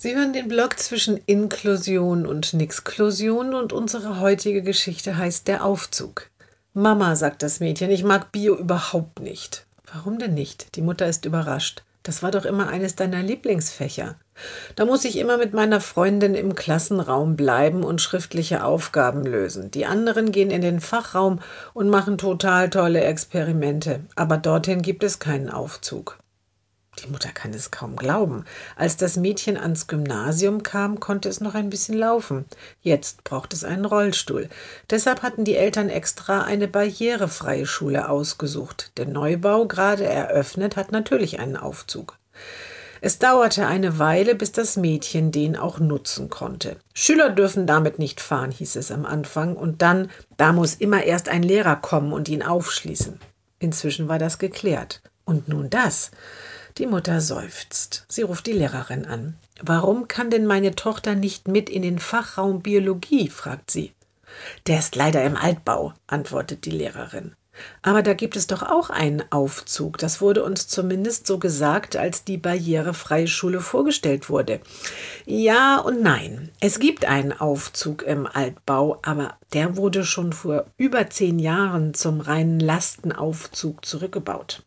Sie hören den Blog zwischen Inklusion und Nixklusion und unsere heutige Geschichte heißt Der Aufzug. Mama, sagt das Mädchen, ich mag Bio überhaupt nicht. Warum denn nicht? Die Mutter ist überrascht. Das war doch immer eines deiner Lieblingsfächer. Da muss ich immer mit meiner Freundin im Klassenraum bleiben und schriftliche Aufgaben lösen. Die anderen gehen in den Fachraum und machen total tolle Experimente. Aber dorthin gibt es keinen Aufzug. Die Mutter kann es kaum glauben. Als das Mädchen ans Gymnasium kam, konnte es noch ein bisschen laufen. Jetzt braucht es einen Rollstuhl. Deshalb hatten die Eltern extra eine barrierefreie Schule ausgesucht. Der Neubau, gerade eröffnet, hat natürlich einen Aufzug. Es dauerte eine Weile, bis das Mädchen den auch nutzen konnte. Schüler dürfen damit nicht fahren, hieß es am Anfang, und dann, da muss immer erst ein Lehrer kommen und ihn aufschließen. Inzwischen war das geklärt. Und nun das. Die Mutter seufzt. Sie ruft die Lehrerin an. Warum kann denn meine Tochter nicht mit in den Fachraum Biologie? fragt sie. Der ist leider im Altbau, antwortet die Lehrerin. Aber da gibt es doch auch einen Aufzug. Das wurde uns zumindest so gesagt, als die barrierefreie Schule vorgestellt wurde. Ja und nein. Es gibt einen Aufzug im Altbau, aber der wurde schon vor über zehn Jahren zum reinen Lastenaufzug zurückgebaut.